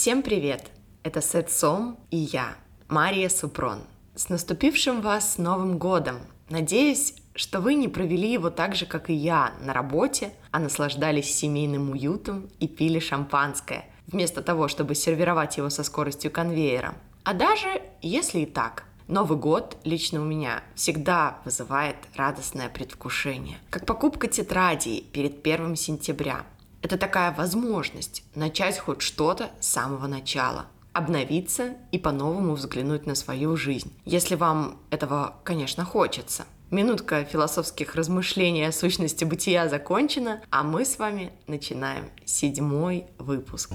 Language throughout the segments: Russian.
Всем привет! Это Сет Сом и я, Мария Супрон. С наступившим вас Новым Годом! Надеюсь, что вы не провели его так же, как и я, на работе, а наслаждались семейным уютом и пили шампанское, вместо того, чтобы сервировать его со скоростью конвейера. А даже если и так, Новый год лично у меня всегда вызывает радостное предвкушение. Как покупка тетрадей перед первым сентября. Это такая возможность начать хоть что-то с самого начала обновиться и по-новому взглянуть на свою жизнь, если вам этого, конечно, хочется. Минутка философских размышлений о сущности бытия закончена, а мы с вами начинаем седьмой выпуск.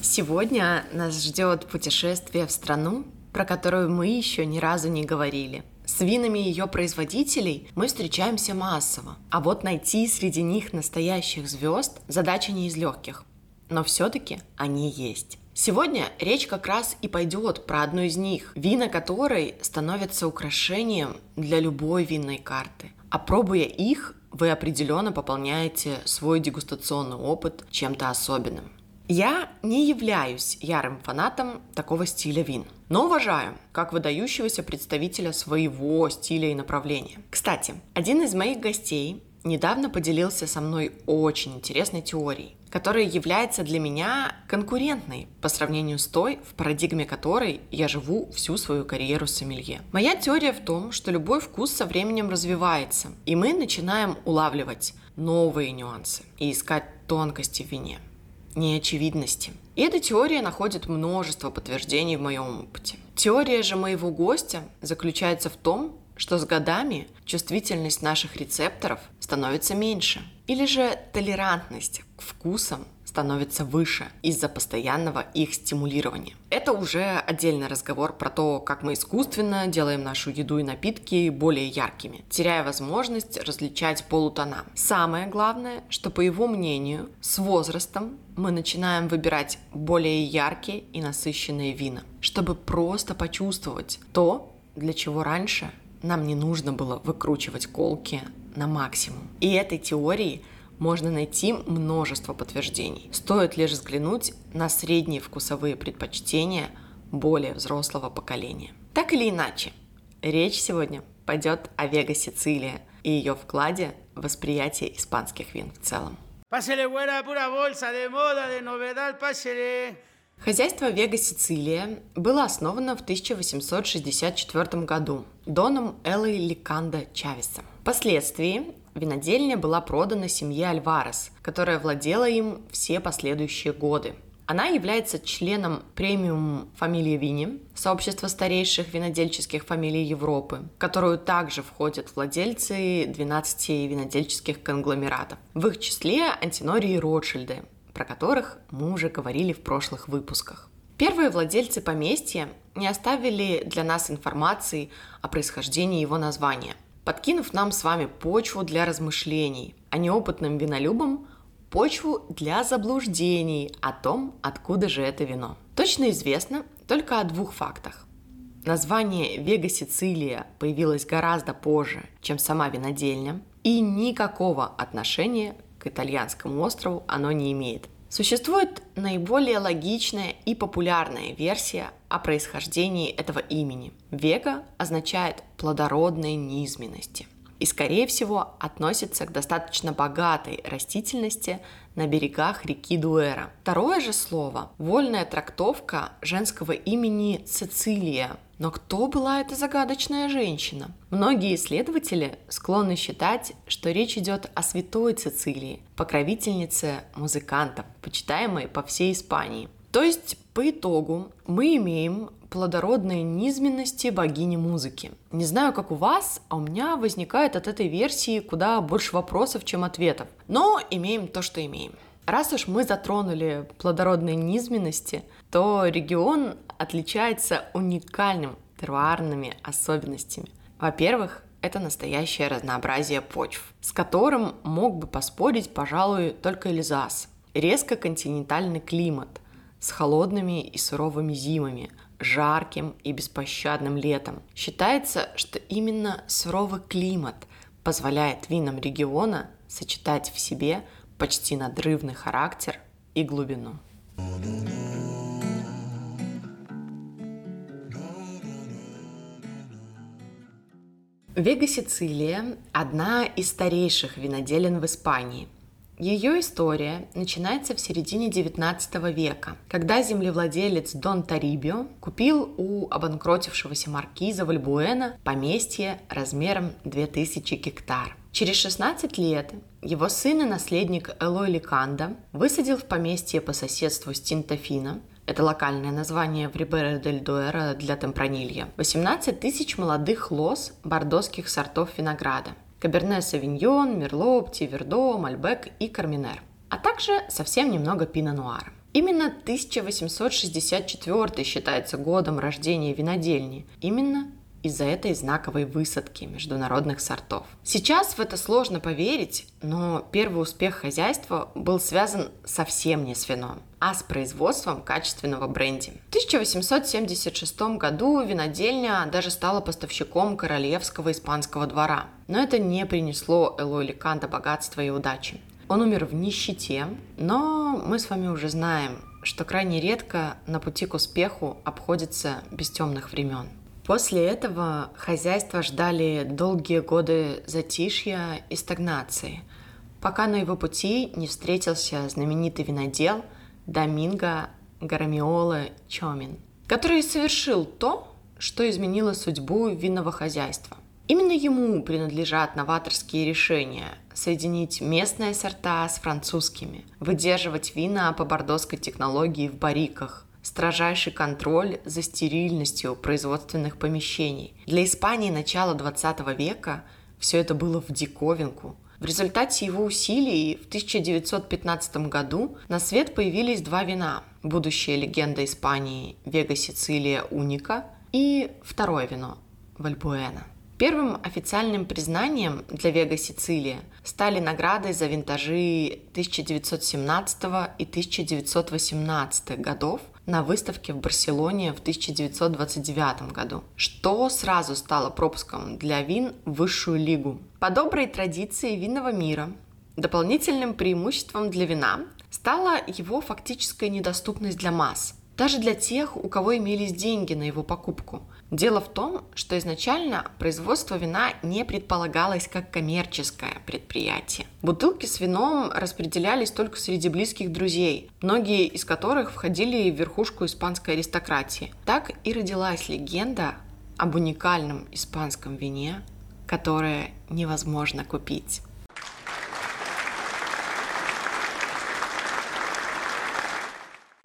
Сегодня нас ждет путешествие в страну, про которую мы еще ни разу не говорили. С винами ее производителей мы встречаемся массово, а вот найти среди них настоящих звезд задача не из легких. Но все-таки они есть. Сегодня речь как раз и пойдет про одну из них, вина которой становятся украшением для любой винной карты. А пробуя их, вы определенно пополняете свой дегустационный опыт чем-то особенным. Я не являюсь ярым фанатом такого стиля вин, но уважаю как выдающегося представителя своего стиля и направления. Кстати, один из моих гостей недавно поделился со мной очень интересной теорией, которая является для меня конкурентной по сравнению с той, в парадигме которой я живу всю свою карьеру сомелье. Моя теория в том, что любой вкус со временем развивается, и мы начинаем улавливать новые нюансы и искать тонкости в вине неочевидности. И эта теория находит множество подтверждений в моем опыте. Теория же моего гостя заключается в том, что с годами чувствительность наших рецепторов становится меньше. Или же толерантность к вкусам становится выше из-за постоянного их стимулирования. Это уже отдельный разговор про то, как мы искусственно делаем нашу еду и напитки более яркими, теряя возможность различать полутона. Самое главное, что по его мнению, с возрастом мы начинаем выбирать более яркие и насыщенные вина, чтобы просто почувствовать то, для чего раньше нам не нужно было выкручивать колки на максимум. И этой теории можно найти множество подтверждений. Стоит лишь взглянуть на средние вкусовые предпочтения более взрослого поколения. Так или иначе, речь сегодня пойдет о Вега Сицилия и ее вкладе в восприятие испанских вин в целом. Хозяйство Вега Сицилия было основано в 1864 году Доном Эллой Ликандо Чавесом. Впоследствии Винодельня была продана семье Альварес, которая владела им все последующие годы. Она является членом премиум фамилии Вини, сообщества старейших винодельческих фамилий Европы, в которую также входят владельцы 12 винодельческих конгломератов. В их числе Антинори и Ротшильды, про которых мы уже говорили в прошлых выпусках. Первые владельцы поместья не оставили для нас информации о происхождении его названия – подкинув нам с вами почву для размышлений, а неопытным винолюбам почву для заблуждений о том, откуда же это вино. Точно известно только о двух фактах. Название Вега Сицилия появилось гораздо позже, чем сама винодельня, и никакого отношения к итальянскому острову оно не имеет – Существует наиболее логичная и популярная версия о происхождении этого имени. Вега означает плодородные низменности и, скорее всего, относится к достаточно богатой растительности на берегах реки Дуэра. Второе же слово – вольная трактовка женского имени Цицилия. Но кто была эта загадочная женщина? Многие исследователи склонны считать, что речь идет о святой Цицилии, покровительнице музыкантов, почитаемой по всей Испании. То есть, по итогу, мы имеем плодородные низменности богини музыки. Не знаю, как у вас, а у меня возникает от этой версии куда больше вопросов, чем ответов. Но имеем то, что имеем. Раз уж мы затронули плодородные низменности, то регион отличается уникальным теруарными особенностями. Во-первых, это настоящее разнообразие почв, с которым мог бы поспорить, пожалуй, только Эльзас. Резко континентальный климат с холодными и суровыми зимами, жарким и беспощадным летом. Считается, что именно суровый климат позволяет винам региона сочетать в себе почти надрывный характер и глубину. Вега Сицилия – одна из старейших виноделин в Испании. Ее история начинается в середине XIX века, когда землевладелец Дон Тарибио купил у обанкротившегося маркиза Вальбуэна поместье размером 2000 гектар. Через 16 лет его сын и наследник Элой Ликанда высадил в поместье по соседству с Тинтофино, это локальное название в Рибере дель Дуэра для темпранилья, 18 тысяч молодых лоз бордоских сортов винограда. Каберне Савиньон, Мерло, Птивердо, Мальбек и Карминер, а также совсем немного Пино Нуара. Именно 1864 считается годом рождения винодельни. Именно из-за этой знаковой высадки международных сортов. Сейчас в это сложно поверить, но первый успех хозяйства был связан совсем не с вином, а с производством качественного бренди. В 1876 году винодельня даже стала поставщиком королевского испанского двора. Но это не принесло Элой Ликанта богатства и удачи. Он умер в нищете, но мы с вами уже знаем, что крайне редко на пути к успеху обходится без темных времен. После этого хозяйство ждали долгие годы затишья и стагнации, пока на его пути не встретился знаменитый винодел Доминго Гарамиола Чомин, который совершил то, что изменило судьбу винного хозяйства. Именно ему принадлежат новаторские решения соединить местные сорта с французскими, выдерживать вина по бордоской технологии в бариках, строжайший контроль за стерильностью производственных помещений. Для Испании начала 20 века все это было в диковинку. В результате его усилий в 1915 году на свет появились два вина. Будущая легенда Испании Вега Сицилия Уника и второе вино Вальбуэна. Первым официальным признанием для Вега Сицилия стали награды за винтажи 1917 и 1918 годов на выставке в Барселоне в 1929 году, что сразу стало пропуском для вин в высшую лигу. По доброй традиции винного мира дополнительным преимуществом для вина стала его фактическая недоступность для масс – даже для тех, у кого имелись деньги на его покупку. Дело в том, что изначально производство вина не предполагалось как коммерческое предприятие. Бутылки с вином распределялись только среди близких друзей, многие из которых входили в верхушку испанской аристократии. Так и родилась легенда об уникальном испанском вине, которое невозможно купить.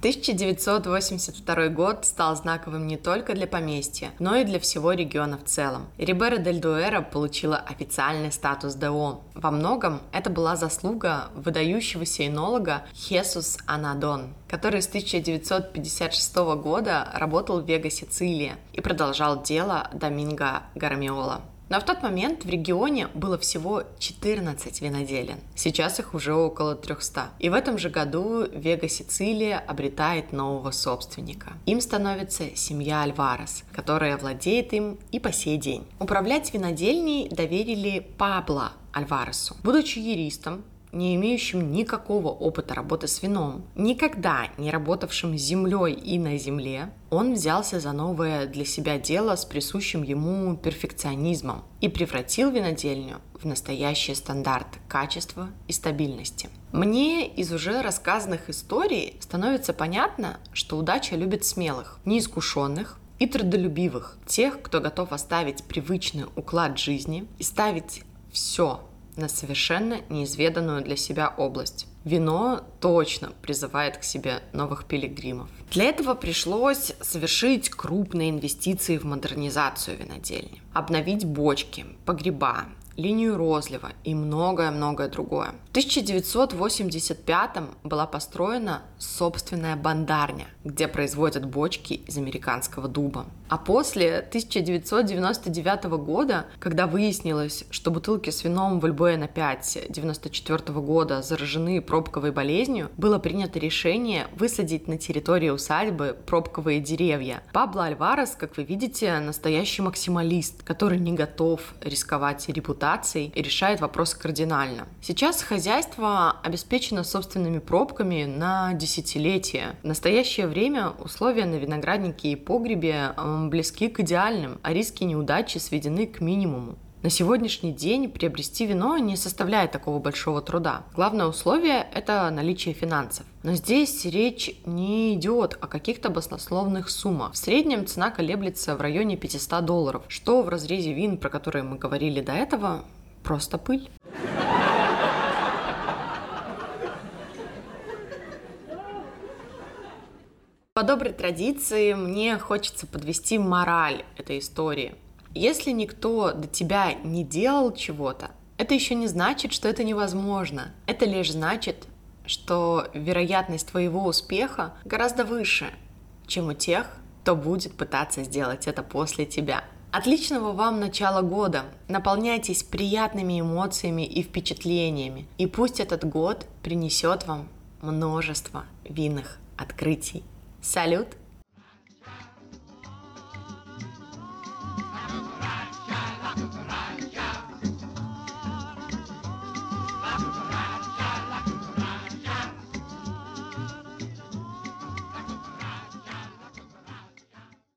1982 год стал знаковым не только для поместья, но и для всего региона в целом. Рибера дель Дуэра получила официальный статус ДО. Во многом это была заслуга выдающегося энолога Хесус Анадон, который с 1956 года работал в Вега Сицилия и продолжал дело Доминго Гармиола. Но в тот момент в регионе было всего 14 виноделин. Сейчас их уже около 300. И в этом же году Вега Сицилия обретает нового собственника. Им становится семья Альварес, которая владеет им и по сей день. Управлять винодельней доверили Пабло Альваресу. Будучи юристом, не имеющим никакого опыта работы с вином, никогда не работавшим с землей и на земле, он взялся за новое для себя дело с присущим ему перфекционизмом и превратил винодельню в настоящий стандарт качества и стабильности. Мне из уже рассказанных историй становится понятно, что удача любит смелых, неискушенных, и трудолюбивых, тех, кто готов оставить привычный уклад жизни и ставить все на совершенно неизведанную для себя область. Вино точно призывает к себе новых пилигримов. Для этого пришлось совершить крупные инвестиции в модернизацию винодельни, обновить бочки, погреба, линию розлива и многое-многое другое. В 1985 была построена собственная бандарня, где производят бочки из американского дуба. А после 1999 года, когда выяснилось, что бутылки с вином Вальбуэна 5 94 года заражены пробковой болезнью, было принято решение высадить на территории усадьбы пробковые деревья. Пабло Альварес, как вы видите, настоящий максималист, который не готов рисковать репутацией и решает вопрос кардинально. Сейчас хозяйство обеспечено собственными пробками на десятилетия. В настоящее время условия на винограднике и погребе близки к идеальным, а риски неудачи сведены к минимуму. На сегодняшний день приобрести вино не составляет такого большого труда. Главное условие – это наличие финансов. Но здесь речь не идет о каких-то баснословных суммах. В среднем цена колеблется в районе 500 долларов, что в разрезе вин, про которые мы говорили до этого, просто пыль. По доброй традиции мне хочется подвести мораль этой истории. Если никто до тебя не делал чего-то, это еще не значит, что это невозможно. Это лишь значит, что вероятность твоего успеха гораздо выше, чем у тех, кто будет пытаться сделать это после тебя. Отличного вам начала года! Наполняйтесь приятными эмоциями и впечатлениями. И пусть этот год принесет вам множество винных открытий. Салют!